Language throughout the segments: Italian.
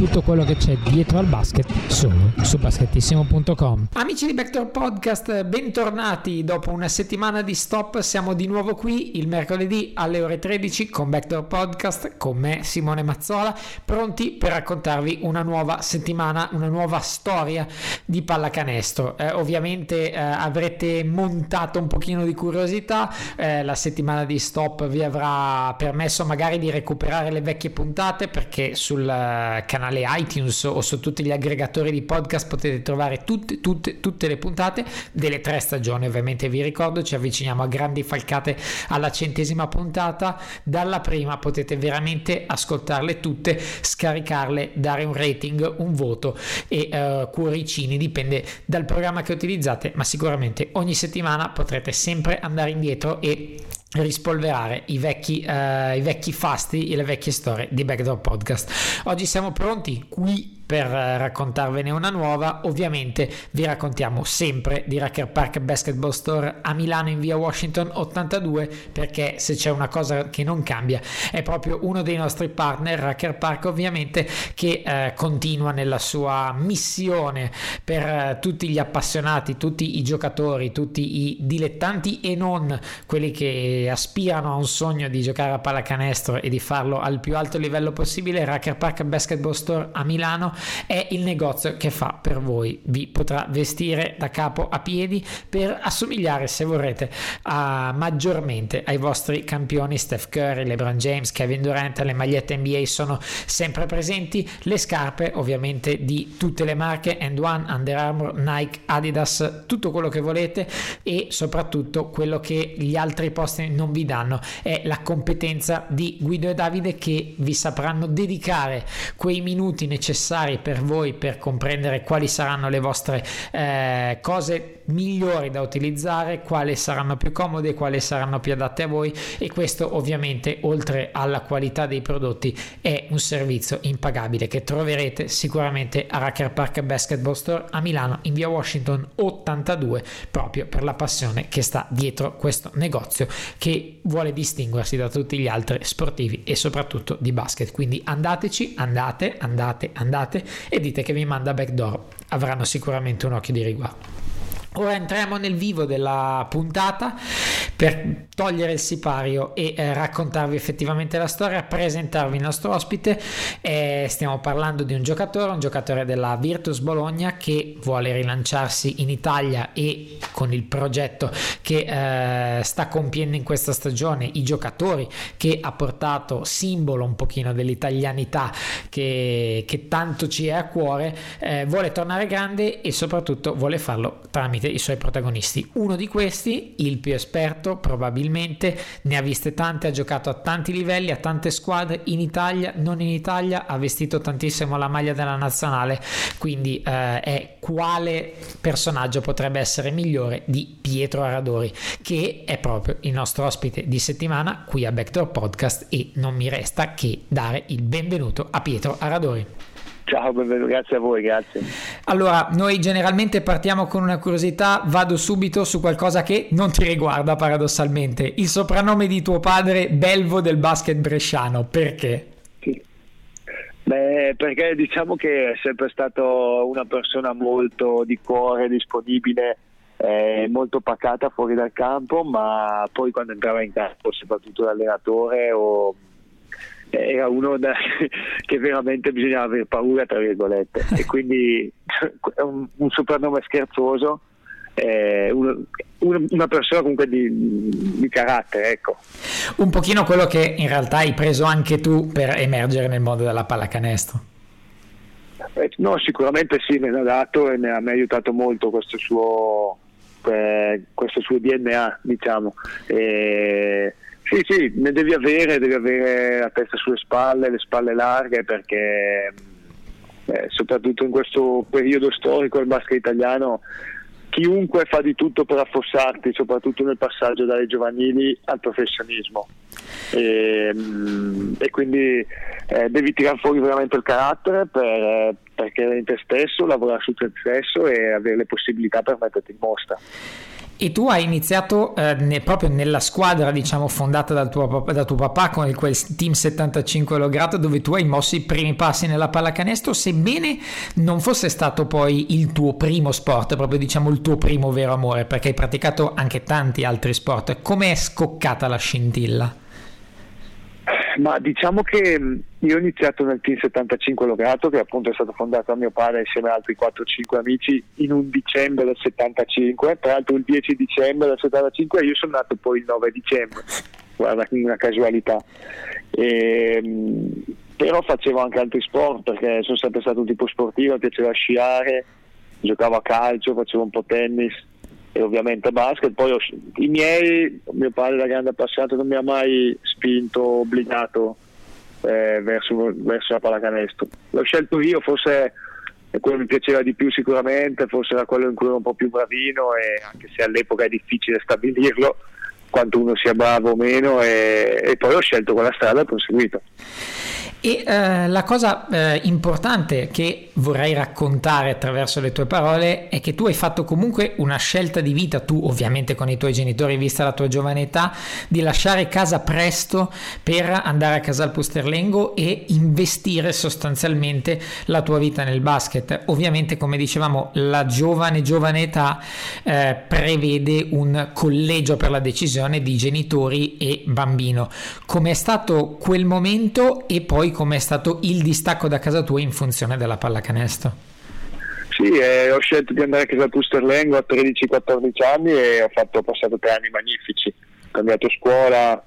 tutto quello che c'è dietro al basket solo su basketissimo.com. Amici di Backdoor Podcast, bentornati dopo una settimana di stop, siamo di nuovo qui il mercoledì alle ore 13 con Backdoor Podcast, con me Simone Mazzola, pronti per raccontarvi una nuova settimana, una nuova storia di pallacanestro. Eh, ovviamente eh, avrete montato un pochino di curiosità, eh, la settimana di stop vi avrà permesso magari di recuperare le vecchie puntate perché sul eh, canale iTunes o su tutti gli aggregatori di podcast potete trovare tutte, tutte, tutte le puntate delle tre stagioni. Ovviamente vi ricordo, ci avviciniamo a grandi falcate alla centesima puntata. Dalla prima potete veramente ascoltarle tutte, scaricarle, dare un rating, un voto e uh, cuoricini, dipende dal programma che utilizzate, ma sicuramente ogni settimana potrete sempre andare indietro e rispolverare i vecchi, uh, i vecchi fasti e le vecchie storie di Backdoor Podcast. Oggi siamo pronti qui per raccontarvene una nuova. Ovviamente vi raccontiamo sempre di Racker Park Basketball Store a Milano in via Washington 82 perché se c'è una cosa che non cambia è proprio uno dei nostri partner, Racker Park ovviamente, che eh, continua nella sua missione per eh, tutti gli appassionati, tutti i giocatori, tutti i dilettanti e non quelli che aspirano a un sogno di giocare a pallacanestro e di farlo al più alto livello possibile. Racker Park Basketball Store a Milano è il negozio che fa per voi. Vi potrà vestire da capo a piedi per assomigliare, se vorrete, a, maggiormente ai vostri campioni Steph Curry, LeBron James, Kevin Durant. Le magliette NBA sono sempre presenti. Le scarpe, ovviamente, di tutte le marche: End One, Under Armour, Nike, Adidas, tutto quello che volete e soprattutto quello che gli altri posti non vi danno è la competenza di Guido e Davide che vi sapranno dedicare quei minuti necessari necessari per voi per comprendere quali saranno le vostre eh, cose migliori da utilizzare, quali saranno più comode, quali saranno più adatte a voi. E questo ovviamente oltre alla qualità dei prodotti è un servizio impagabile che troverete sicuramente a Racker Park Basketball Store a Milano in via Washington 82 proprio per la passione che sta dietro questo negozio che vuole distinguersi da tutti gli altri sportivi e soprattutto di basket. Quindi andateci andate andate andate e dite che vi manda backdoor, avranno sicuramente un occhio di riguardo. Ora entriamo nel vivo della puntata per togliere il sipario e eh, raccontarvi effettivamente la storia, presentarvi il nostro ospite. Eh, stiamo parlando di un giocatore, un giocatore della Virtus Bologna che vuole rilanciarsi in Italia e con il progetto che eh, sta compiendo in questa stagione, i giocatori che ha portato simbolo un pochino dell'italianità che, che tanto ci è a cuore, eh, vuole tornare grande e soprattutto vuole farlo tramite i suoi protagonisti. Uno di questi, il più esperto probabilmente, ne ha viste tante, ha giocato a tanti livelli, a tante squadre in Italia, non in Italia, ha vestito tantissimo la maglia della nazionale, quindi eh, è quale personaggio potrebbe essere migliore di Pietro Aradori, che è proprio il nostro ospite di settimana qui a Backdoor Podcast e non mi resta che dare il benvenuto a Pietro Aradori. Ciao, benvenuto, grazie a voi, grazie. Allora, noi generalmente partiamo con una curiosità, vado subito su qualcosa che non ti riguarda paradossalmente. Il soprannome di tuo padre, Belvo del basket bresciano, perché? Sì. Beh, perché diciamo che è sempre stato una persona molto di cuore, disponibile, eh, molto pacata fuori dal campo, ma poi quando entrava in campo, soprattutto l'allenatore o era uno da, che veramente bisognava avere paura tra virgolette. E quindi è un, un soprannome scherzoso eh, una, persona comunque di, di, carattere ecco. Un pochino quello che in realtà hai preso anche tu per emergere nel mondo della pallacanestro. Eh, no sicuramente sì me l'ha dato e mi ha, mi ha aiutato molto questo suo eh, questo suo DNA diciamo. E, sì, sì, ne devi avere, devi avere la testa sulle spalle, le spalle larghe perché eh, soprattutto in questo periodo storico del basket italiano chiunque fa di tutto per affossarti, soprattutto nel passaggio dalle giovanili al professionismo. e, mm, e quindi eh, devi tirare fuori veramente il carattere per, per credere in te stesso, lavorare su te stesso e avere le possibilità per metterti in mostra. E tu hai iniziato eh, ne, proprio nella squadra, diciamo, fondata dal tuo, da tuo papà con quel Team 75 Lograto, dove tu hai mosso i primi passi nella pallacanestro, sebbene non fosse stato poi il tuo primo sport, proprio diciamo il tuo primo vero amore, perché hai praticato anche tanti altri sport. Come è scoccata la scintilla? Ma diciamo che mm, io ho iniziato nel Team 75 Lograto, che appunto è stato fondato da mio padre insieme ad altri 4-5 amici in un dicembre del 75, tra l'altro il 10 dicembre del 75 e io sono nato poi il 9 dicembre, guarda, una casualità. E, mm, però facevo anche altri sport perché sono sempre stato un tipo sportivo, piaceva sciare, giocavo a calcio, facevo un po' tennis e ovviamente basket. Poi ho, i miei, mio padre da grande appassionato non mi ha mai spinto, obbligato eh, verso, verso, la pallacanestro. L'ho scelto io, forse è quello che mi piaceva di più sicuramente, forse era quello in cui ero un po' più bravino e anche se all'epoca è difficile stabilirlo quanto uno sia bravo o meno e, e poi ho scelto quella strada e ho proseguito. E eh, la cosa eh, importante che vorrei raccontare attraverso le tue parole è che tu hai fatto comunque una scelta di vita, tu ovviamente con i tuoi genitori, vista la tua giovane età, di lasciare casa presto per andare a Casal Pusterlengo e investire sostanzialmente la tua vita nel basket. Ovviamente, come dicevamo, la giovane giovane età eh, prevede un collegio per la decisione di genitori e bambino. Com'è stato quel momento e poi poi com'è stato il distacco da casa tua in funzione della pallacanestro? Sì, eh, ho scelto di andare a casa Pusterlengo a 13-14 anni e ho, fatto, passato tre anni magnifici. Ho cambiato scuola,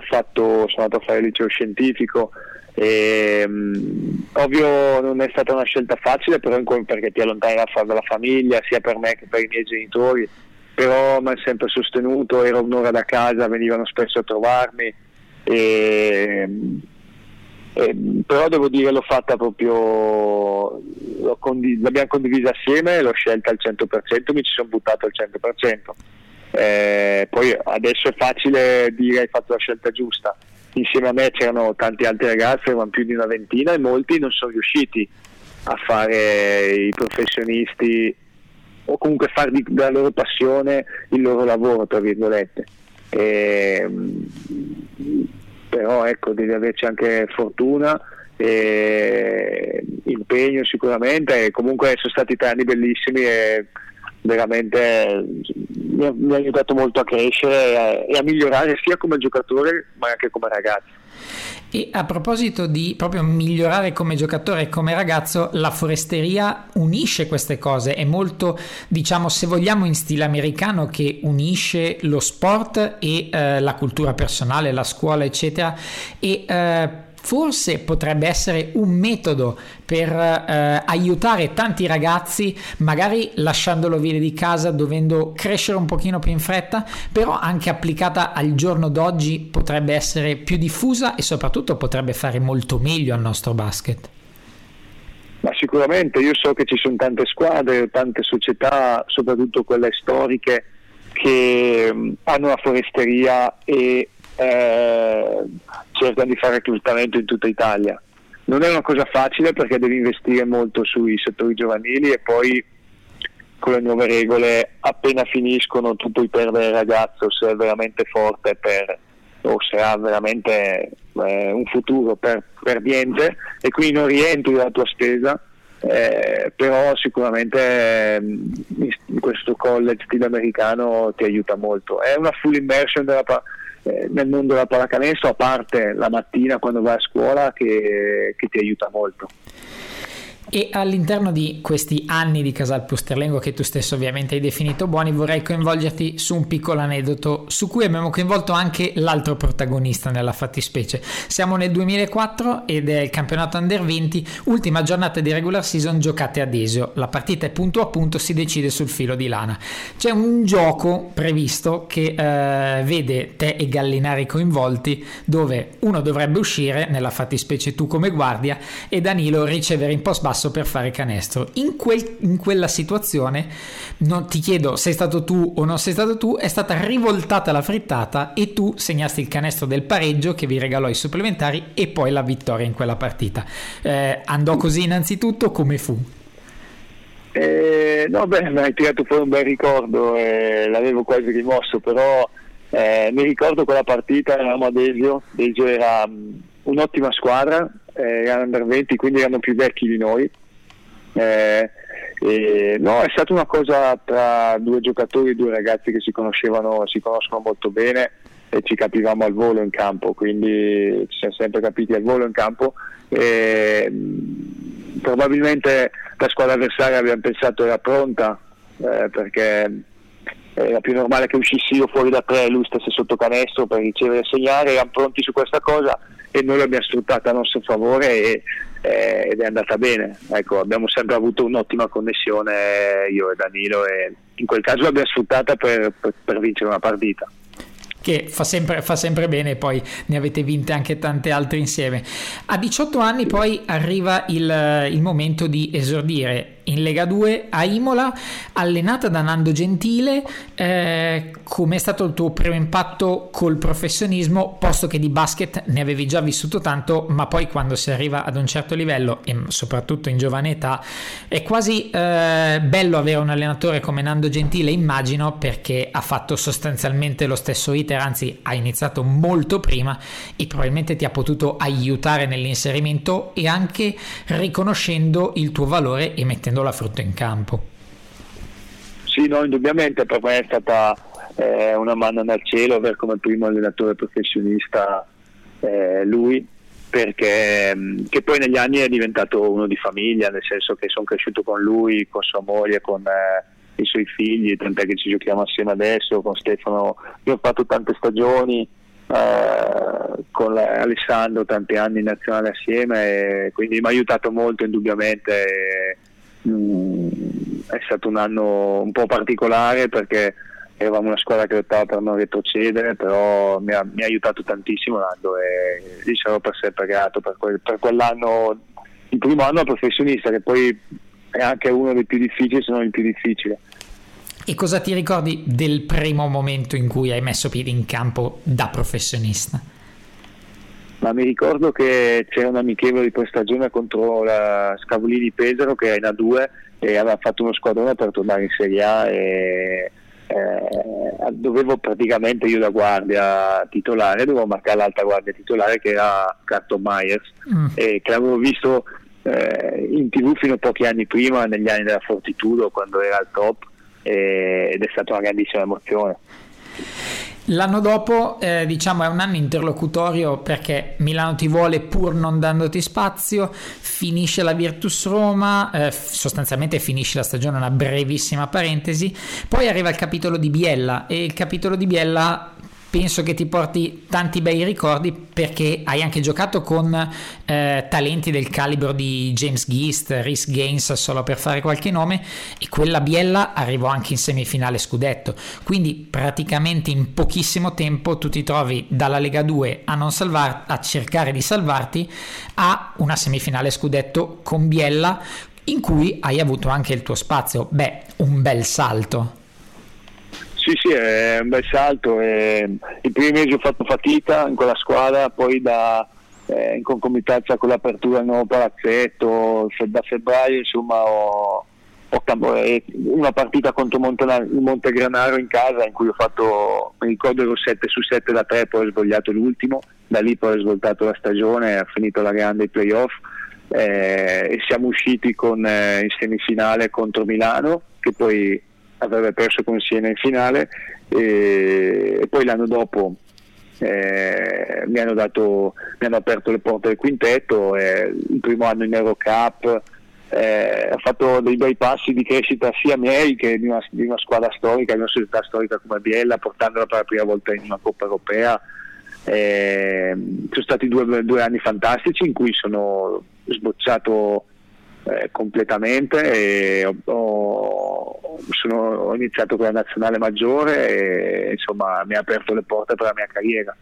fatto, sono andato a fare il liceo scientifico. E, um, ovvio non è stata una scelta facile però perché ti allontani dalla famiglia sia per me che per i miei genitori però mi ha sempre sostenuto ero un'ora da casa venivano spesso a trovarmi e, eh, però devo dire l'ho fatta proprio, condiv- l'abbiamo condivisa assieme, l'ho scelta al 100%, mi ci sono buttato al 100%. Eh, poi adesso è facile dire hai fatto la scelta giusta. Insieme a me c'erano tanti altri ragazzi, erano più di una ventina e molti non sono riusciti a fare i professionisti o comunque fare della loro passione il loro lavoro, tra virgolette. E, però ecco devi averci anche fortuna e impegno sicuramente e comunque sono stati tre anni bellissimi e veramente mi ha, mi ha aiutato molto a crescere e a, e a migliorare sia come giocatore ma anche come ragazzo. E a proposito di proprio migliorare come giocatore e come ragazzo, la foresteria unisce queste cose, è molto, diciamo, se vogliamo in stile americano che unisce lo sport e eh, la cultura personale, la scuola, eccetera. E eh, forse potrebbe essere un metodo per eh, aiutare tanti ragazzi, magari lasciandolo via di casa, dovendo crescere un pochino più in fretta, però anche applicata al giorno d'oggi potrebbe essere più diffusa e soprattutto potrebbe fare molto meglio al nostro basket. Ma sicuramente io so che ci sono tante squadre, tante società, soprattutto quelle storiche, che mm, hanno la foresteria e eh, cercano di fare reclutamento in tutta Italia. Non è una cosa facile perché devi investire molto sui settori giovanili e poi con le nuove regole appena finiscono tu puoi perdere il ragazzo se è veramente forte per, o se ha veramente eh, un futuro per, per, niente e quindi non rientri dalla tua spesa. Eh, però sicuramente eh, questo college stile americano ti aiuta molto. È una full immersion della, eh, nel mondo della pallacanestro, a parte la mattina quando vai a scuola che, che ti aiuta molto. E all'interno di questi anni di Casal Pusterlengo, che tu stesso ovviamente hai definito buoni, vorrei coinvolgerti su un piccolo aneddoto su cui abbiamo coinvolto anche l'altro protagonista nella fattispecie. Siamo nel 2004 ed è il campionato Under 20, ultima giornata di regular season giocate ad Esio. La partita è punto a punto, si decide sul filo di lana. C'è un gioco previsto che eh, vede te e Gallinari coinvolti, dove uno dovrebbe uscire, nella fattispecie tu come guardia, e Danilo ricevere in post basso passo per fare canestro. In, quel, in quella situazione, non ti chiedo sei stato tu o non sei stato tu, è stata rivoltata la frittata e tu segnasti il canestro del pareggio che vi regalò i supplementari e poi la vittoria in quella partita. Eh, andò così innanzitutto, come fu? Eh, no, beh, mi hai tirato fuori un bel ricordo, eh, l'avevo quasi rimosso, però eh, mi ricordo quella partita, eravamo a Desio, Desio era um, un'ottima squadra, eh, erano under 20, quindi erano più vecchi di noi. Eh, no, è stata una cosa tra due giocatori, due ragazzi che si conoscevano, si conoscono molto bene e ci capivamo al volo in campo, quindi ci siamo sempre capiti al volo in campo. E, probabilmente la squadra avversaria abbiamo pensato era pronta eh, perché era più normale che uscissi io fuori da tre e lui stesse sotto canestro per ricevere e segnare, erano pronti su questa cosa e noi l'abbiamo sfruttata a nostro favore e, eh, ed è andata bene. Ecco, abbiamo sempre avuto un'ottima connessione io e Danilo e in quel caso l'abbiamo sfruttata per, per, per vincere una partita che fa sempre, fa sempre bene poi ne avete vinte anche tante altre insieme. A 18 anni poi arriva il, il momento di esordire in Lega 2 a Imola, allenata da Nando Gentile. Eh, Come è stato il tuo primo impatto col professionismo, posto che di basket ne avevi già vissuto tanto, ma poi quando si arriva ad un certo livello e soprattutto in giovane età, è quasi eh, bello avere un allenatore come Nando Gentile, immagino, perché ha fatto sostanzialmente lo stesso iter, anzi ha iniziato molto prima e probabilmente ti ha potuto aiutare nell'inserimento e anche riconoscendo il tuo valore e mettendo la frutta in campo. Sì, no, indubbiamente per me è stata eh, una mano nel cielo avere come primo allenatore professionista eh, lui, perché mm, che poi negli anni è diventato uno di famiglia, nel senso che sono cresciuto con lui, con sua moglie, con eh, i suoi figli, tant'è che ci giochiamo assieme adesso, con Stefano, io ho fatto tante stagioni, Uh, con Alessandro tanti anni in nazionale assieme quindi mi ha aiutato molto indubbiamente e, è stato un anno un po' particolare perché eravamo una squadra che lottava per non retrocedere, però mi ha, mi ha aiutato tantissimo l'anno e gli sarò per sempre grato per, quel, per, quell'anno, il primo anno professionista che poi è anche uno dei più difficili, se non il più difficile. E cosa ti ricordi del primo momento in cui hai messo piedi in campo da professionista? Ma mi ricordo che c'era un amichevole di prestagione contro la Scavoli di Pesaro che era in A2 e aveva fatto uno squadrone per tornare in Serie A e eh, dovevo praticamente io da guardia titolare, dovevo marcare l'alta guardia titolare che era Carton Myers mm. e che l'avevo visto eh, in tv fino a pochi anni prima, negli anni della Fortitudo quando era al top ed è stata una grandissima emozione. L'anno dopo, eh, diciamo, è un anno interlocutorio perché Milano ti vuole pur non dandoti spazio, finisce la Virtus Roma, eh, sostanzialmente finisce la stagione, una brevissima parentesi, poi arriva il capitolo di Biella e il capitolo di Biella penso che ti porti tanti bei ricordi perché hai anche giocato con eh, talenti del calibro di James Geist, Rhys Gaines, solo per fare qualche nome, e quella Biella arrivò anche in semifinale scudetto. Quindi praticamente in pochissimo tempo tu ti trovi dalla Lega 2 a, non salvar- a cercare di salvarti a una semifinale scudetto con Biella in cui hai avuto anche il tuo spazio. Beh, un bel salto. Sì, sì, è un bel salto. I primi mesi ho fatto fatica in quella squadra, poi da, eh, in concomitanza con l'apertura del nuovo palazzetto, da febbraio insomma ho, ho una partita contro Montegranaro in casa in cui ho fatto, mi ricordo ero 7 su 7 da 3, poi ho sbagliato l'ultimo, da lì poi ho svoltato la stagione, ha finito la grande playoff eh, e siamo usciti con, eh, in semifinale contro Milano che poi avrebbe perso con Siena in finale e, e poi l'anno dopo eh, mi, hanno dato, mi, hanno aperto le porte del quintetto, eh, il primo anno in Eurocup, eh, ho fatto dei bei passi di crescita sia miei che di una, di una squadra storica, di una società storica come Biella, portandola per la prima volta in una Coppa Europea. Eh, sono stati due, due anni fantastici in cui sono sbocciato eh, completamente e ho, sono, ho, iniziato con la nazionale maggiore e insomma mi ha aperto le porte per la mia carriera.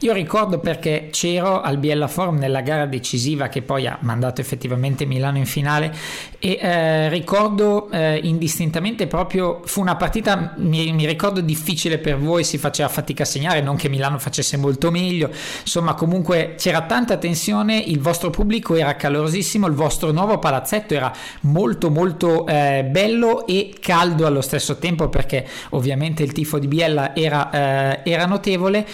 Io ricordo perché c'ero al Biella Forum nella gara decisiva che poi ha mandato effettivamente Milano in finale e eh, ricordo eh, indistintamente proprio, fu una partita, mi, mi, ricordo difficile per voi, si faceva fatica a segnare, non che Milano facesse molto meglio, insomma comunque c'era tanta tensione, il vostro pubblico era calorosissimo, il vostro nuovo palazzetto era molto molto eh, bello e caldo allo stesso tempo perché ovviamente il tifo di Biella era, eh, era notevole.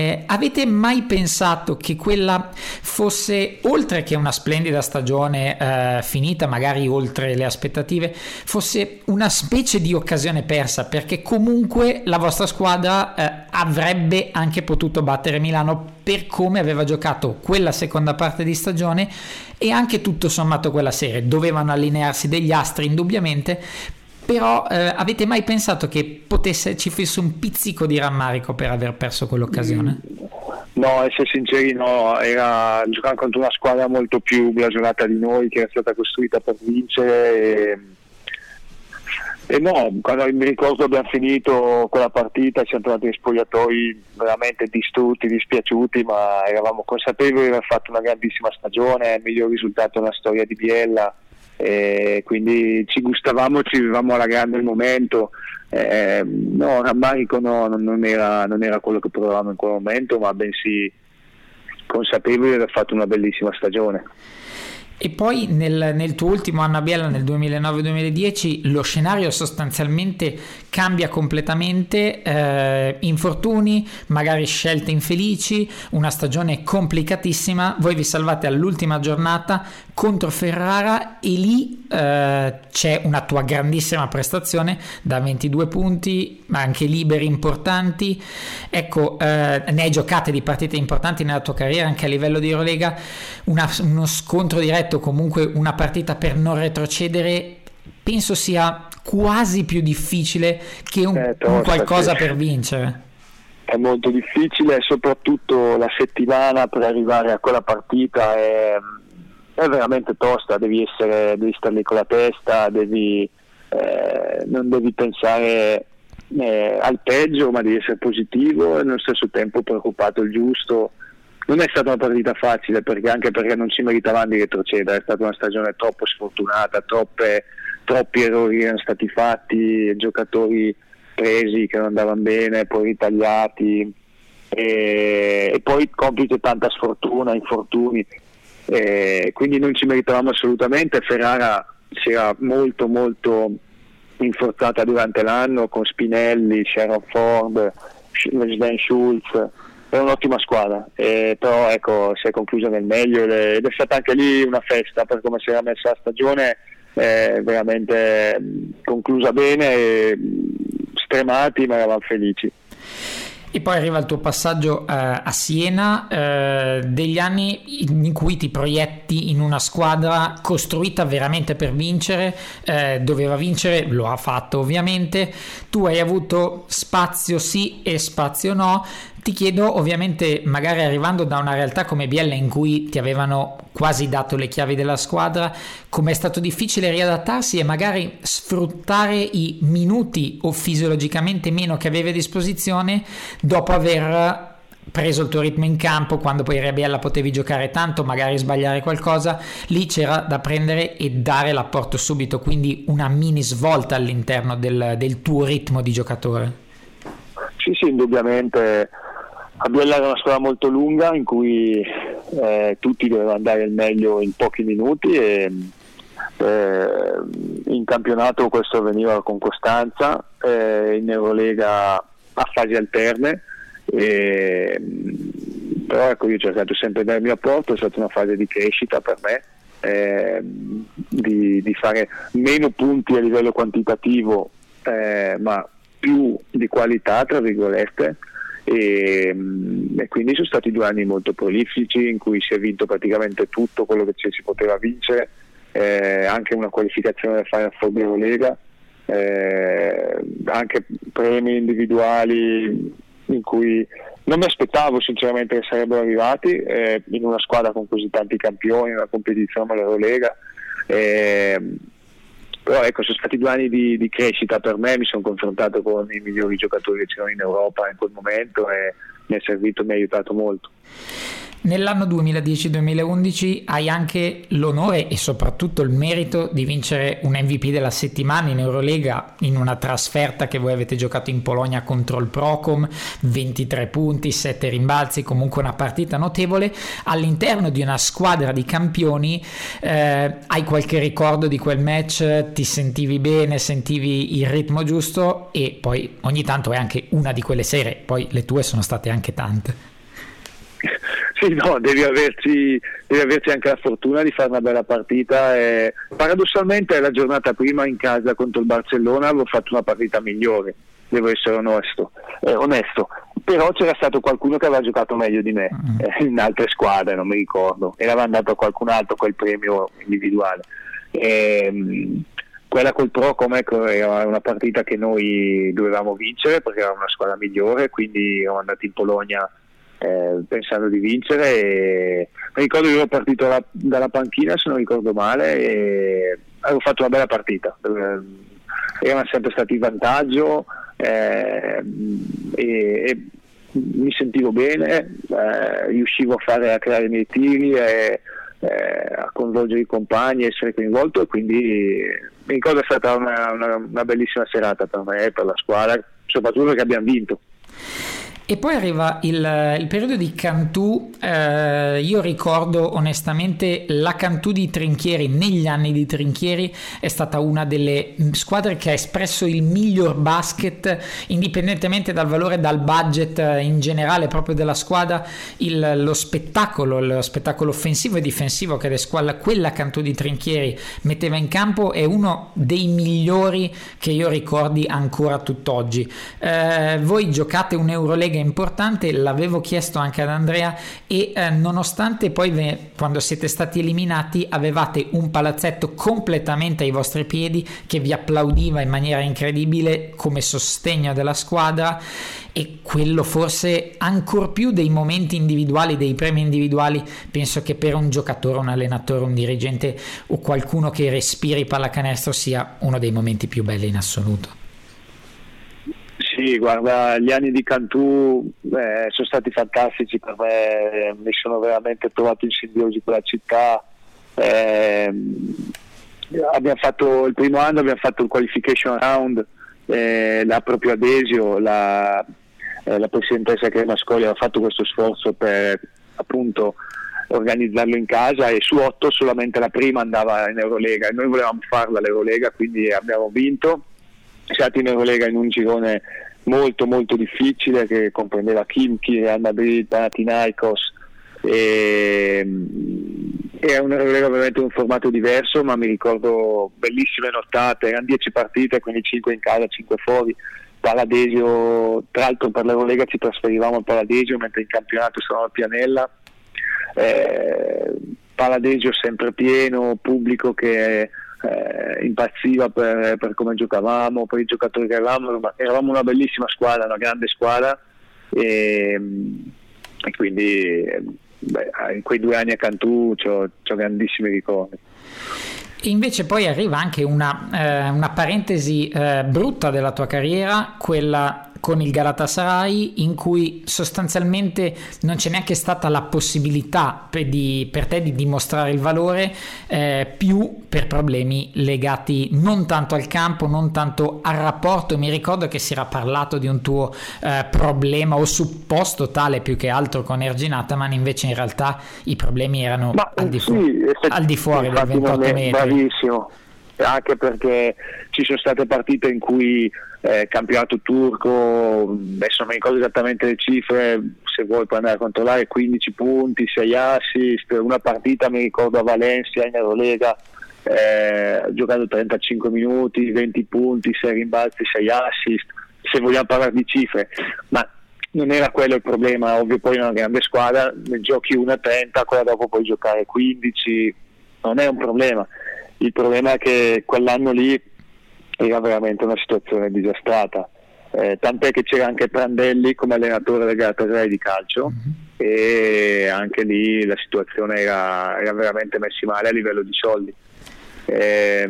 Eh, avete mai pensato che quella fosse, oltre che una splendida stagione eh, finita, magari oltre le aspettative, fosse una specie di occasione persa perché comunque la vostra squadra eh, avrebbe anche potuto battere Milano per come aveva giocato quella seconda parte di stagione e anche tutto sommato quella serie. Dovevano allinearsi degli astri indubbiamente, però eh, avete mai pensato che potesse, ci fosse un pizzico di rammarico per aver perso quell'occasione? No, essere sinceri no, era giocare contro una squadra molto più blasonata di noi che era stata costruita per vincere e, e no, quando mi ricordo abbiamo finito quella partita siamo tornati in spogliatoi veramente distrutti, dispiaciuti ma eravamo consapevoli di aver fatto una grandissima stagione, il miglior risultato nella storia di Biella e quindi ci gustavamo, ci vivevamo alla grande il momento. Eh, no, rammarico no, non, era, non era quello che provavamo in quel momento, ma bensì consapevoli di aver fatto una bellissima stagione. E poi nel, nel, tuo ultimo anno a Biella, nel 2009-2010, lo scenario sostanzialmente cambia completamente, eh, infortuni, magari scelte infelici, una stagione complicatissima, voi vi salvate all'ultima giornata contro Ferrara e lì eh, c'è una tua grandissima prestazione da 22 punti, ma anche liberi importanti, ecco, eh, ne hai giocate di partite importanti nella tua carriera anche a livello di Eurolega, una, uno scontro diretto detto comunque una partita per non retrocedere penso sia quasi più difficile che un, eh, un qualcosa per vincere. È molto difficile e soprattutto la settimana per arrivare a quella partita è, è veramente tosta, devi, essere, devi stare lì con la testa, devi, eh, non devi pensare eh, al peggio ma devi essere positivo e nello stesso tempo preoccupato il giusto non è stata una partita facile perché, anche perché non ci meritavamo di retrocedere, è stata una stagione troppo sfortunata, troppe, troppi errori erano stati fatti, giocatori presi che non andavano bene, poi ritagliati e, e poi complice tanta sfortuna, infortuni, e quindi non ci meritavamo assolutamente, Ferrara si era molto molto inforzata durante l'anno con Spinelli, Sharon Ford, Sven Schulz è un'ottima squadra, eh, però ecco, si è conclusa nel meglio ed è stata anche lì una festa per come si era messa la stagione, eh, veramente conclusa bene, stremati ma eravamo felici. E poi arriva il tuo passaggio eh, a Siena, eh, degli anni in cui ti proietti in una squadra costruita veramente per vincere, eh, doveva vincere, lo ha fatto ovviamente, tu hai avuto spazio sì e spazio no, ti chiedo, ovviamente, magari arrivando da una realtà come Biella in cui ti avevano quasi dato le chiavi della squadra, com'è stato difficile riadattarsi e magari sfruttare i minuti o fisiologicamente meno che avevi a disposizione dopo aver preso il tuo ritmo in campo, quando poi a Biella potevi giocare tanto, magari sbagliare qualcosa, lì c'era da prendere e dare l'apporto subito, quindi una mini svolta all'interno del, del tuo ritmo di giocatore. Sì, sì, indubbiamente a Biella era una squadra molto lunga in cui eh, tutti dovevano dare il meglio in pochi minuti e eh, in campionato questo avveniva con costanza, eh, in Eurolega a fasi alterne. E, però ecco io ho cercato sempre di dare il mio apporto, è stata una fase di crescita per me, eh, di, di, fare meno punti a livello quantitativo eh, ma più di qualità tra virgolette e, mm, e, quindi sono stati due anni molto prolifici in cui si è vinto praticamente tutto quello che si poteva vincere, eh, anche una qualificazione del Final Four di Lega, eh, anche premi individuali in cui non mi aspettavo sinceramente che sarebbero arrivati eh, in una squadra con così tanti campioni, una competizione come l'Eurolega. Eh, però ecco sono stati due anni di, di, crescita per me, mi sono confrontato con i migliori giocatori che c'erano in Europa in quel momento e mi è servito, mi ha aiutato molto. Nell'anno 2010-2011 hai anche l'onore e soprattutto il merito di vincere un MVP della settimana in Eurolega in una trasferta che voi avete giocato in Polonia contro il Procom, 23 punti, 7 rimbalzi, comunque una partita notevole. All'interno di una squadra di campioni eh, hai qualche ricordo di quel match? Ti sentivi bene, sentivi il ritmo giusto e poi ogni tanto è anche una di quelle sere, poi le tue sono state anche tante. Sì, no, devi averci, devi averci, anche la fortuna di fare una bella partita. E paradossalmente la giornata prima in casa contro il Barcellona avevo fatto una partita migliore, devo essere onesto, eh, onesto. però c'era stato qualcuno che aveva giocato meglio di me mm. eh, in altre squadre, non mi ricordo, e aveva dato a qualcun altro quel premio individuale. E, ehm, quella col Pro come era una partita che noi dovevamo vincere perché era una squadra migliore, quindi eravamo andati in Polonia eh, pensando di vincere. E... Mi ricordo che ero partito da, dalla panchina, se non ricordo male, e avevo fatto una bella partita. Erano sempre stati in vantaggio eh, e, e, mi sentivo bene, eh, riuscivo a, fare, a creare i miei tiri. E, eh, a coinvolgere i compagni, essere coinvolto e quindi mi ricordo è stata una, una, una bellissima serata per me e per la squadra, soprattutto perché abbiamo vinto. E poi arriva il, il periodo di Cantù, eh, io ricordo onestamente la Cantù di Trinchieri, negli anni di Trinchieri è stata una delle squadre che ha espresso il miglior basket, indipendentemente dal valore, dal budget in generale proprio della squadra, il, lo spettacolo, lo spettacolo offensivo e difensivo che squadra, quella Cantù di Trinchieri metteva in campo è uno dei migliori che io ricordi ancora tutt'oggi. Eh, voi giocate un Eurolega importante, l'avevo chiesto anche ad Andrea e eh, nonostante poi ve, quando siete stati eliminati avevate un palazzetto completamente ai vostri piedi che vi applaudiva in maniera incredibile come sostegno della squadra e quello forse ancor più dei momenti individuali, dei premi individuali, penso che per un giocatore, un allenatore, un dirigente o qualcuno che respiri pallacanestro sia uno dei momenti più belli in assoluto. Sì, guarda, gli anni di Cantù eh, sono stati fantastici per me, mi sono veramente trovato in simbiosi con la città. Eh, abbiamo fatto il primo anno abbiamo fatto il qualification round, eh, la proprio Adesio, la, eh, la presidentessa Cremascoli ha fatto questo sforzo per appunto organizzarlo in casa e su otto solamente la prima andava in Eurolega e noi volevamo farla l'Eurolega quindi abbiamo vinto siamo stati in Eurolega in un girone molto molto difficile che comprendeva Kimchi, Real Madrid, Panathinaikos e, era un Eurolega ovviamente un formato diverso ma mi ricordo bellissime nottate, erano 10 partite quindi 5 in casa, 5 fuori Paladesio, tra l'altro per l'Eurolega ci trasferivamo al Paladesio mentre in campionato stavamo a Pianella. Eh, Paladesio sempre pieno, pubblico che eh, impazziva per, per, come giocavamo, per i giocatori che eravamo, eravamo una bellissima squadra, una grande squadra e, e quindi beh, in quei due anni a Cantù ho grandissimi ricordi. Invece poi arriva anche una, eh, una parentesi eh, brutta della tua carriera, quella con il Galatasaray in cui sostanzialmente non c'è neanche stata la possibilità per, di, per te di dimostrare il valore eh, più per problemi legati non tanto al campo, non tanto al rapporto. Mi ricordo che si era parlato di un tuo eh, problema o supposto tale più che altro con Erginata, ma invece in realtà i problemi erano ma, al, di fu- sì, al di fuori del 28 metri. Bravissimo anche perché ci sono state partite in cui eh, campionato turco, adesso non mi ricordo esattamente le cifre, se vuoi puoi andare a controllare, 15 punti, 6 assist, una partita mi ricordo a Valencia in Eurolega, eh, giocato 35 minuti, 20 punti, 6 rimbalzi, 6 assist, se vogliamo parlare di cifre, ma non era quello il problema, ovvio poi in una grande squadra, ne giochi una 30, quella dopo puoi giocare 15, non è un problema il problema è che quell'anno lì era veramente una situazione disastrata. Eh, tant'è che c'era anche Prandelli come allenatore del Galatasaray di calcio mm-hmm. e anche lì la situazione era, era, veramente messa male a livello di soldi. Eh,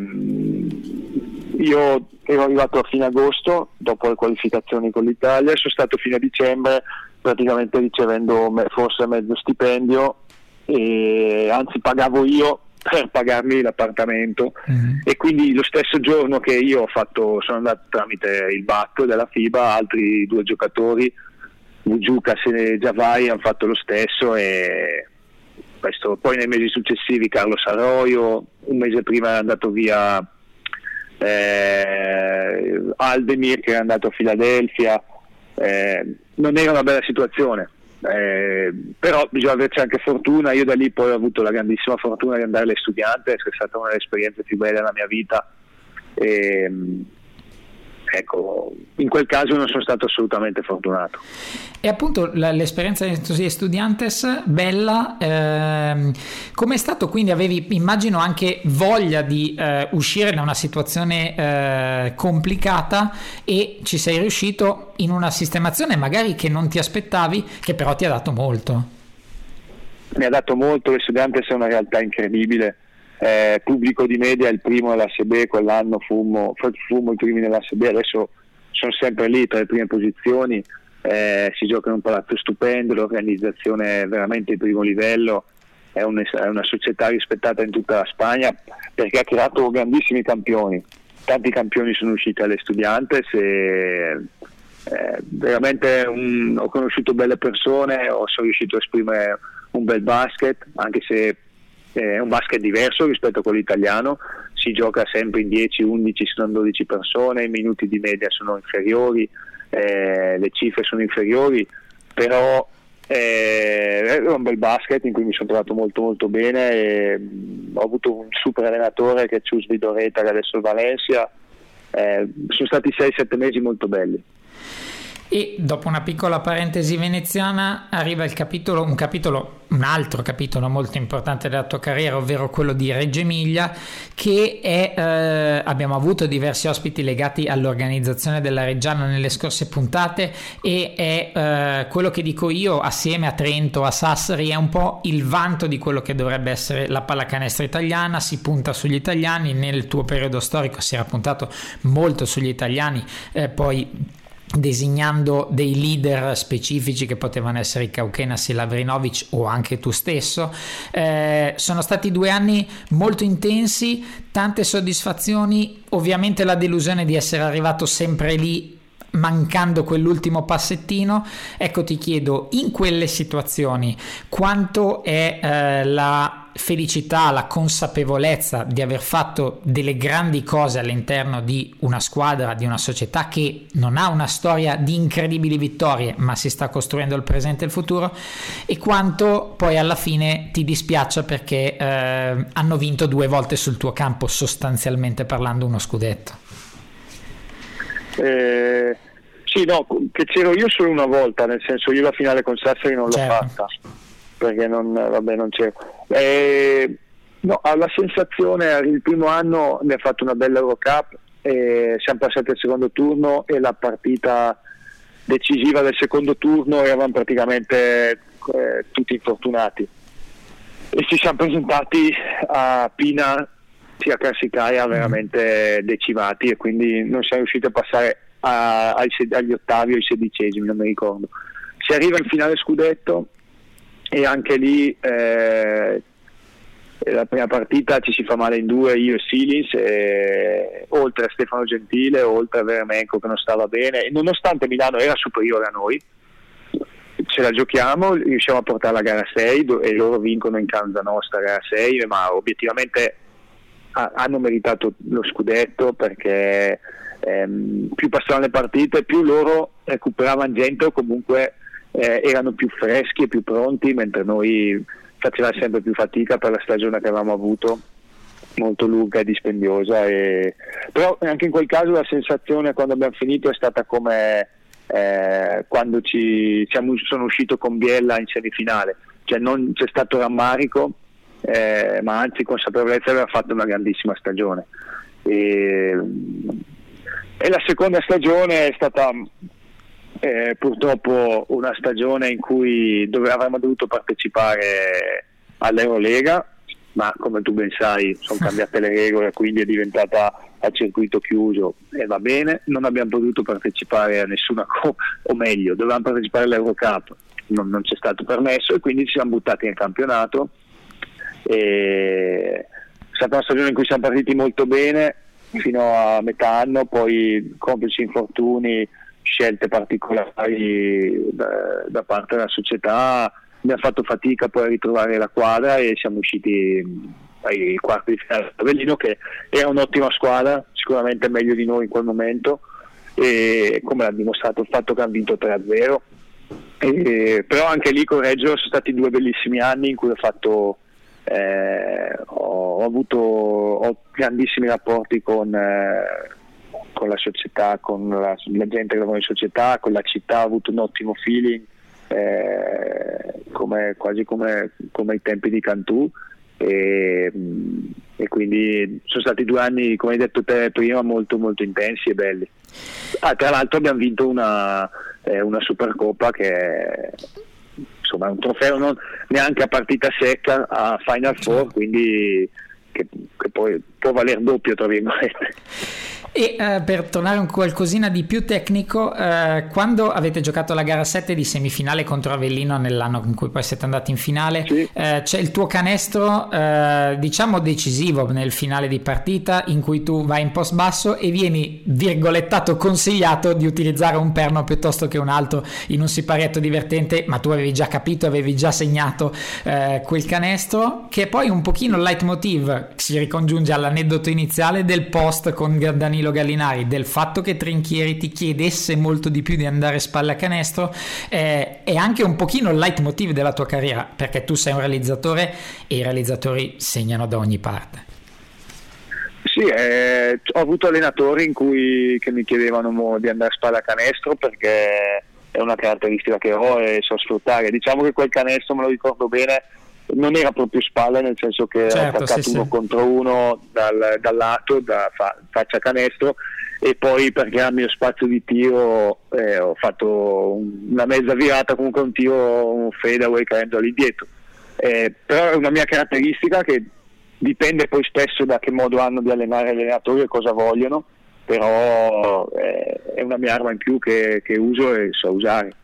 io ero arrivato a fine agosto dopo le qualificazioni con l'Italia, sono stato fino a dicembre praticamente ricevendo forse mezzo stipendio e anzi pagavo io per pagarmi l'appartamento. Mm-hmm. e quindi lo stesso giorno che io ho fatto, sono andato tramite il BAT della FIBA, altri due giocatori, Vugiucas e Giavai hanno fatto lo stesso e questo, poi nei mesi successivi Carlo Saroio, un mese prima è andato via eh, Aldemir che è andato a Filadelfia, eh, non era una bella situazione eh, però bisogna averci anche fortuna, io da lì poi ho avuto la grandissima fortuna di andare alle studianti, è stata una delle esperienze più belle della mia vita. E, ecco, in quel caso non sono stato assolutamente fortunato. E appunto l'esperienza di Estudiantes, bella, ehm, come è stato quindi? Avevi, immagino, anche voglia di eh, uscire da una situazione eh, complicata e ci sei riuscito in una sistemazione magari che non ti aspettavi, che però ti ha dato molto. Mi ha dato molto, l'Estudiantes è una realtà incredibile eh, pubblico di media il primo all'ASB, quell'anno fummo, fummo i primi nell'ASB, adesso sono sempre lì tra le prime posizioni, eh, si gioca in un palazzo stupendo, l'organizzazione è veramente di primo livello, è, un, è, una società rispettata in tutta la Spagna perché ha creato grandissimi campioni, tanti campioni sono usciti alle Studiantes e eh, veramente un, ho conosciuto belle persone, ho, sono riuscito a esprimere un bel basket, anche se è un basket diverso rispetto a quello italiano, si gioca sempre in 10, 11, sono 12 persone, i minuti di media sono inferiori, eh, le cifre sono inferiori, però eh, è un bel basket in cui mi sono trovato molto molto bene, e, mh, ho avuto un super allenatore che è Cius Vidoreta che adesso è Valencia, eh, sono stati 6-7 mesi molto belli. E dopo una piccola parentesi veneziana arriva il capitolo, un capitolo, un altro capitolo molto importante della tua carriera, ovvero quello di Reggio Emilia, che è, eh, abbiamo avuto diversi ospiti legati all'organizzazione della Reggiana nelle scorse puntate e è eh, quello che dico io assieme a Trento, a Sassari, è un po' il vanto di quello che dovrebbe essere la pallacanestro italiana, si punta sugli italiani, nel tuo periodo storico si era puntato molto sugli italiani, eh, poi designando dei leader specifici che potevano essere i Kaukenas e Lavrinovic o anche tu stesso. Eh, sono stati due anni molto intensi, tante soddisfazioni, ovviamente la delusione di essere arrivato sempre lì mancando quell'ultimo passettino. Ecco ti chiedo, in quelle situazioni quanto è eh, la felicità, la consapevolezza di aver fatto delle grandi cose all'interno di una squadra, di una società che non ha una storia di incredibili vittorie, ma si sta costruendo il presente e il futuro, e quanto poi alla fine ti dispiaccia perché eh, hanno vinto due volte sul tuo campo, sostanzialmente parlando, uno scudetto. Eh, sì, no, che c'ero io solo una volta, nel senso io la finale con Sassari non l'ho certo. fatta perché non, vabbè, non c'ero. Eh, no, la sensazione, il primo anno ne ha fatto una bella Eurocup, e siamo passati al secondo turno e la partita decisiva del secondo turno eravamo praticamente eh, tutti infortunati e ci siamo presentati a Pina sia Carsicaia veramente decimati e quindi non siamo riusciti a passare a, agli ottavi o ai sedicesimi, non mi ricordo. Si arriva in finale scudetto e anche lì eh, la prima partita ci si fa male in due io e Silins e, oltre a Stefano Gentile oltre a Veramenco che non stava bene e nonostante Milano era superiore a noi ce la giochiamo riusciamo a portare la gara 6 e loro vincono in casa nostra gara 6 ma obiettivamente ha, hanno meritato lo scudetto perché ehm, più passavano le partite più loro recuperavano gente o comunque eh, erano più freschi e più pronti, mentre noi facevamo sempre più fatica per la stagione che avevamo avuto. Molto lunga e dispendiosa e... però anche in quel caso la sensazione quando abbiamo finito è stata come eh, quando ci, siamo, sono uscito con Biella in semifinale. Cioè non c'è stato rammarico eh, ma anzi consapevolezza aver fatto una grandissima stagione e, e la seconda stagione è stata eh, purtroppo una stagione in cui dove avremmo dovuto partecipare all'Eurolega ma come tu ben sai sono cambiate le regole, quindi è diventata a circuito chiuso e va bene, non abbiamo potuto partecipare a nessuna Coppa, o meglio, dovevamo partecipare all'Eurocup, non, non ci è stato permesso e quindi ci siamo buttati nel campionato. E è stata una stagione in cui siamo partiti molto bene fino a metà anno, poi complici infortuni, scelte particolari da, da parte della società, abbiamo fatto fatica poi a ritrovare la quadra e siamo usciti ai quarti di finale Avellino che era un'ottima squadra, sicuramente meglio di noi in quel momento e come l'ha dimostrato il fatto che hanno vinto 3-0 e, però anche lì con Reggio sono stati due bellissimi anni in cui ho fatto eh, ho, ho, avuto ho grandissimi rapporti con, eh, con la società, con la, la, gente che lavora in società, con la città, ho avuto un ottimo feeling, eh, come, quasi come, come ai tempi di Cantù. E, e, quindi sono stati due anni, come hai detto te prima, molto molto intensi e belli. Ah, tra l'altro abbiamo vinto una, eh, una Supercoppa che è insomma, un trofeo non, neanche a partita secca a Final Four, quindi che, che poi può valere doppio tra virgolette. E eh, per tornare un qualcosina di più tecnico, eh, quando avete giocato la gara 7 di semifinale contro Avellino nell'anno in cui poi siete andati in finale, sì. eh, c'è il tuo canestro, eh, diciamo decisivo nel finale di partita in cui tu vai in post basso e vieni virgolettato consigliato di utilizzare un perno piuttosto che un altro in un siparietto divertente, ma tu avevi già capito, avevi già segnato eh, quel canestro, che è poi un pochino il leitmotiv, si ricongiunge all'aneddoto iniziale del post con Danilo Danilo Gallinari del fatto che Trinchieri ti chiedesse molto di più di andare spalle a canestro eh, è anche un pochino il leitmotiv della tua carriera perché tu sei un realizzatore e i realizzatori segnano da ogni parte. Sì, eh, ho avuto allenatori in cui, che mi chiedevano di andare a spalla a canestro perché è una caratteristica che ho e so sfruttare. Diciamo che quel canestro me lo ricordo bene non era proprio spalle nel senso che certo, ho attaccato sì, uno sì. contro uno dal, dal lato da fa, faccia canestro e poi perché era il mio spazio di tiro eh, ho fatto una mezza virata comunque un tiro un fadeaway cadendo all'indietro eh, però è una mia caratteristica che dipende poi spesso da che modo hanno di allenare gli allenatori e cosa vogliono però eh, è una mia arma in più che, che uso e so usare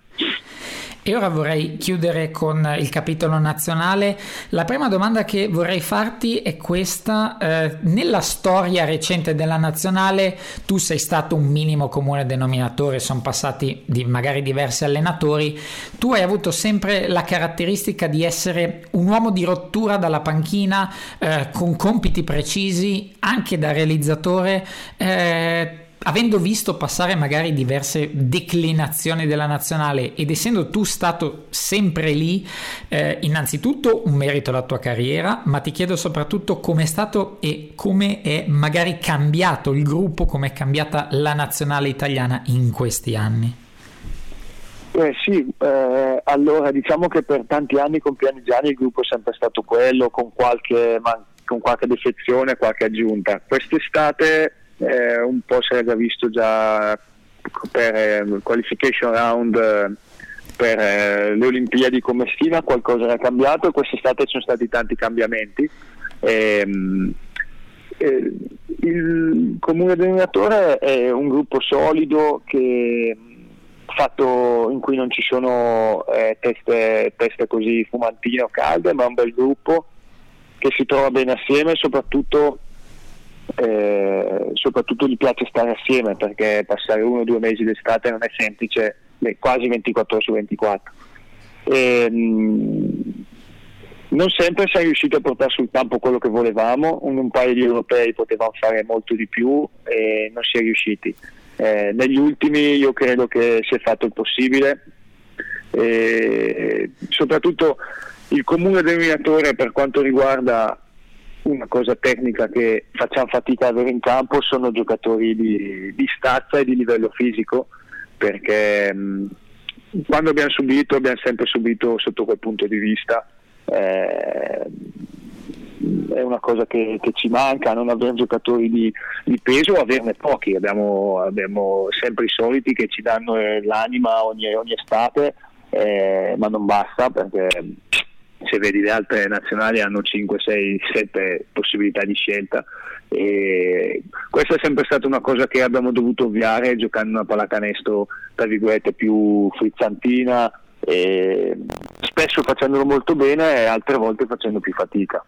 e ora vorrei chiudere con il capitolo nazionale. La prima domanda che vorrei farti è questa. Eh, nella storia recente della nazionale tu sei stato un minimo comune denominatore, sono passati di, magari diversi allenatori. Tu hai avuto sempre la caratteristica di essere un uomo di rottura dalla panchina, eh, con compiti precisi, anche da realizzatore. Eh, avendo visto passare magari diverse declinazioni della nazionale ed essendo tu stato sempre lì, eh, innanzitutto un merito alla tua carriera, ma ti chiedo soprattutto come è stato e come è magari cambiato il gruppo, come è cambiata la nazionale italiana in questi anni. Eh sì, eh, allora diciamo che per tanti anni con Pianigiani il gruppo è sempre stato quello, con qualche, ma, con qualche defezione, qualche aggiunta. Quest'estate eh, un po' si era visto già per eh, qualification round eh, per eh, le Olimpiadi come stima, qualcosa era cambiato, quest'estate ci sono stati tanti cambiamenti. Ehm, eh, il comune denominatore è un gruppo solido che fatto in cui non ci sono eh, teste, teste, così fumantine o calde, ma un bel gruppo che si trova bene assieme e soprattutto eh, soprattutto gli piace stare assieme perché passare uno o due mesi d'estate non è semplice, quasi 24 ore su 24. E, mh, non sempre siamo riusciti a portare sul campo quello che volevamo, in un paio di europei potevamo fare molto di più e non si è riusciti. Eh, negli ultimi io credo che si è fatto il possibile e soprattutto il comune denominatore per quanto riguarda una cosa tecnica che facciamo fatica ad avere in campo sono giocatori di, di stazza e di livello fisico perché mh, quando abbiamo subito abbiamo sempre subito sotto quel punto di vista. Eh, è una cosa che, che, ci manca, non avere giocatori di, di peso o averne pochi, abbiamo, abbiamo, sempre i soliti che ci danno l'anima ogni, ogni estate, eh, ma non basta perché se vedi le altre nazionali hanno 5, 6, 7 possibilità di scelta. E questa è sempre stata una cosa che abbiamo dovuto ovviare giocando una pallacanestro tra virgolette più frizzantina spesso facendolo molto bene e altre volte facendo più fatica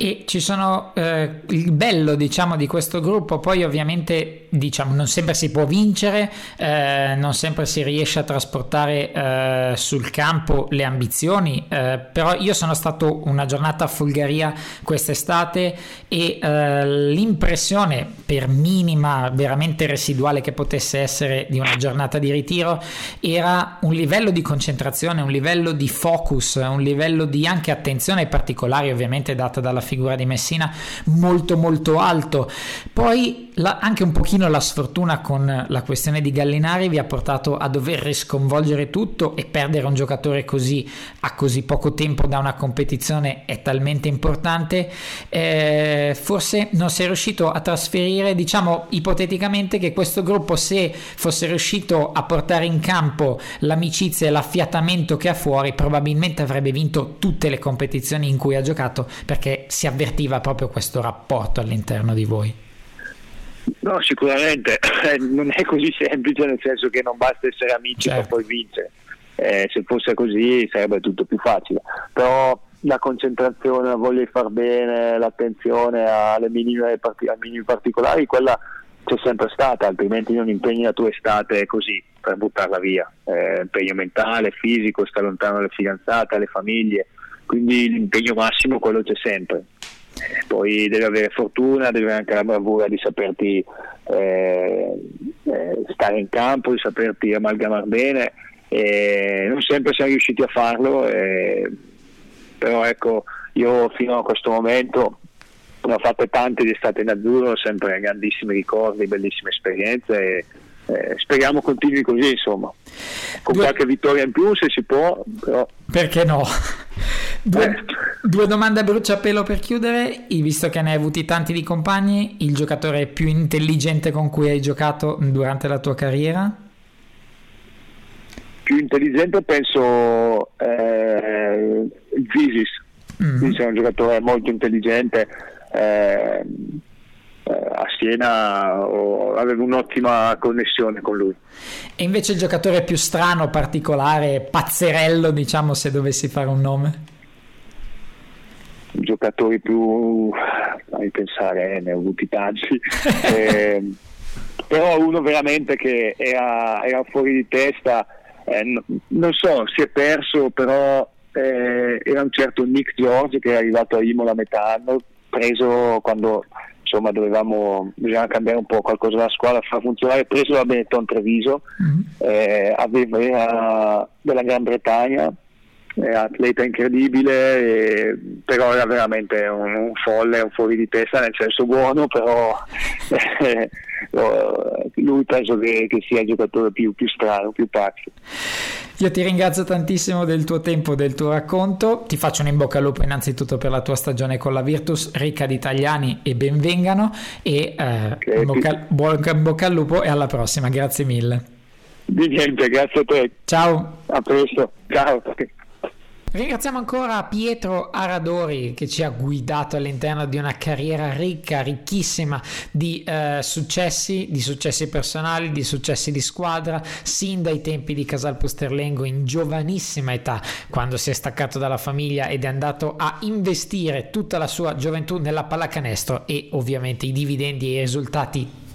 e ci sono eh, il bello diciamo di questo gruppo poi ovviamente diciamo non sempre si può vincere eh, non sempre si riesce a trasportare eh, sul campo le ambizioni eh, però io sono stato una giornata a Folgaria quest'estate e eh, l'impressione per minima veramente residuale che potesse essere di una giornata di ritiro era un livello di concentrazione un livello di focus un livello di anche attenzione ai particolari ovviamente data dalla figura di Messina molto molto alto. Poi la, anche un pochino la sfortuna con la questione di Gallinari vi ha portato a dover risconvolgere tutto e perdere un giocatore così a così poco tempo da una competizione è talmente importante. Eh, forse non si è riuscito a trasferire, diciamo ipoteticamente, che questo gruppo se fosse riuscito a portare in campo l'amicizia e l'affiatamento che ha fuori, probabilmente avrebbe vinto tutte le competizioni in cui ha giocato perché si avvertiva proprio questo rapporto all'interno di voi. No, sicuramente non è così semplice, nel senso che non basta essere amici certo. per poi vincere. Eh, se fosse così sarebbe tutto più facile. Però la concentrazione, la voglia di far bene, l'attenzione alle minime, ai minimi particolari, quella c'è sempre stata, altrimenti non impegni la tua estate così per buttarla via. Eh, impegno mentale, fisico, sta lontano dalle fidanzate, dalle famiglie, quindi l'impegno massimo quello c'è sempre. Eh, poi devi avere fortuna, devi avere anche la bravura di saperti eh, eh, stare in campo, di saperti amalgamare bene. Non sempre siamo riusciti a farlo, eh, però ecco, io fino a questo momento ne ho fatte tante di estate in azzurro, sempre grandissimi ricordi, bellissime esperienze. E, eh, speriamo continui così, insomma, con Due... qualche vittoria in più se si può. Però... Perché no? Due, eh. due, domande a bruciapelo per chiudere, visto che ne hai avuti tanti di compagni, il giocatore più intelligente con cui hai giocato durante la tua carriera? Più intelligente penso eh, Zisis, mm. è un giocatore molto intelligente. Eh, a Siena oh, avevo un'ottima connessione con lui. E invece il giocatore più strano, particolare, pazzerello, diciamo, se dovessi fare un nome? Giocatori più, fammi pensare, eh, ne ho avuti tanti. eh, però uno veramente che era, era fuori di testa, eh, no, non so, si è perso, però eh, era un certo Nick George che è arrivato a Imola a metà anno, preso quando insomma dovevamo bisogna cambiare un po' qualcosa della squadra, far funzionare, preso da Benetton Treviso, mm-hmm. eh, aveva, della Gran Bretagna, atleta incredibile, eh, però era veramente un, un, folle, un fuori di testa nel senso buono, però eh, lui penso che, che, sia il giocatore più, più strano, più pazzo. Io ti ringrazio tantissimo del tuo tempo, del tuo racconto, ti faccio un in bocca al lupo innanzitutto per la tua stagione con la Virtus, ricca di italiani e benvengano e eh, bocca, buon bocca al lupo e alla prossima, grazie mille. Di niente, grazie a te. Ciao. A presto, ciao. Ringraziamo ancora Pietro Aradori che ci ha guidato all'interno di una carriera ricca, ricchissima di eh, successi, di successi personali, di successi di squadra, sin dai tempi di Casal Pusterlengo in giovanissima età, quando si è staccato dalla famiglia ed è andato a investire tutta la sua gioventù nella pallacanestro e ovviamente i dividendi e i risultati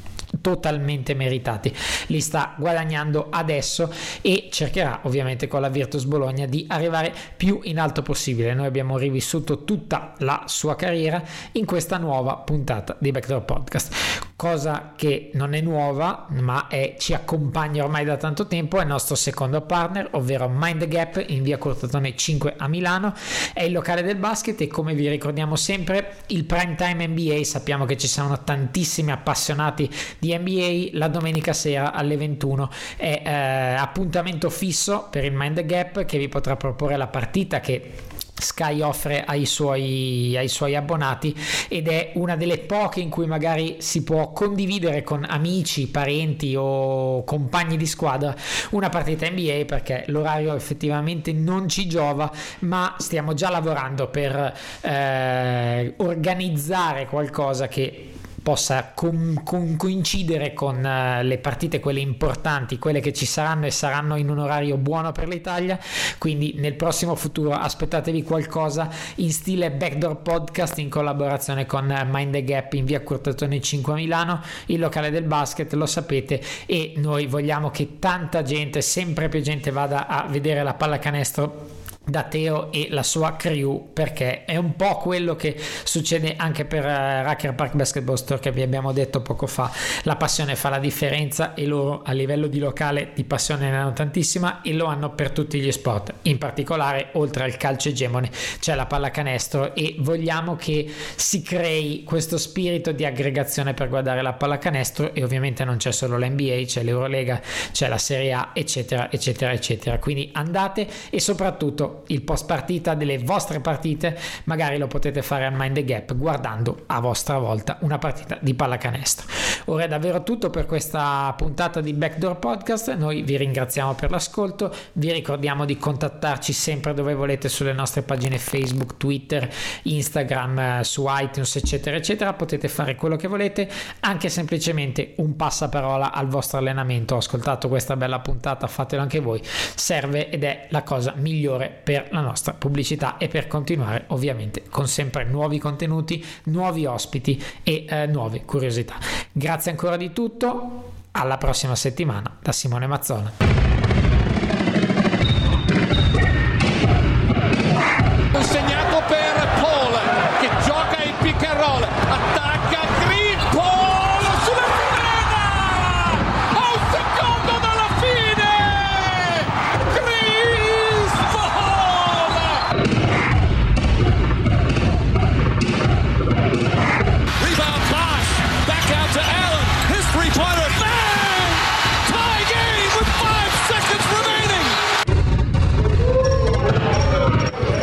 totalmente meritati. Li sta guadagnando adesso e cercherà ovviamente con la Virtus Bologna di arrivare più in alto possibile. Noi abbiamo rivissuto tutta la sua carriera in questa nuova puntata di Backdoor Podcast. Cosa che non è nuova, ma è, ci accompagna ormai da tanto tempo, è il nostro secondo partner, ovvero Mind the Gap in via Cortatone 5 a Milano. È il locale del basket e come vi ricordiamo sempre il prime time NBA. Sappiamo che ci sono tantissimi appassionati di NBA la domenica sera alle 21 è eh, appuntamento fisso per il Mind Gap che vi potrà proporre la partita che Sky offre ai suoi, ai suoi abbonati ed è una delle poche in cui magari si può condividere con amici, parenti o compagni di squadra una partita NBA perché l'orario effettivamente non ci giova ma stiamo già lavorando per eh, organizzare qualcosa che possa com- com- coincidere con uh, le partite quelle importanti, quelle che ci saranno e saranno in un orario buono per l'Italia, quindi nel prossimo futuro aspettatevi qualcosa in stile Backdoor Podcast in collaborazione con Mind the Gap in via Curtatone 5 a Milano, il locale del basket, lo sapete e noi vogliamo che tanta gente, sempre più gente vada a vedere la pallacanestro da Teo e la sua crew perché è un po' quello che succede anche per uh, Racker Park Basketball Store che vi abbiamo detto poco fa. La passione fa la differenza e loro a livello di locale di passione ne hanno tantissima e lo hanno per tutti gli sport. In particolare oltre al calcio egemone c'è la pallacanestro e vogliamo che si crei questo spirito di aggregazione per guardare la pallacanestro e ovviamente non c'è solo l'NBA c'è l'Eurolega c'è la Serie A eccetera eccetera eccetera. Quindi andate e soprattutto il post partita delle vostre partite, magari lo potete fare al Mind the Gap guardando a vostra volta una partita di pallacanestro. Ora è davvero tutto per questa puntata di Backdoor Podcast. Noi vi ringraziamo per l'ascolto, vi ricordiamo di contattarci sempre dove volete sulle nostre pagine Facebook, Twitter, Instagram, eh, su iTunes, eccetera, eccetera. Potete fare quello che volete, anche semplicemente un passaparola al vostro allenamento. Ho ascoltato questa bella puntata, fatelo anche voi. Serve ed è la cosa migliore per la nostra pubblicità e per continuare ovviamente con sempre nuovi contenuti, nuovi ospiti e eh, nuove curiosità. Grazie ancora di tutto, alla prossima settimana da Simone Mazzona.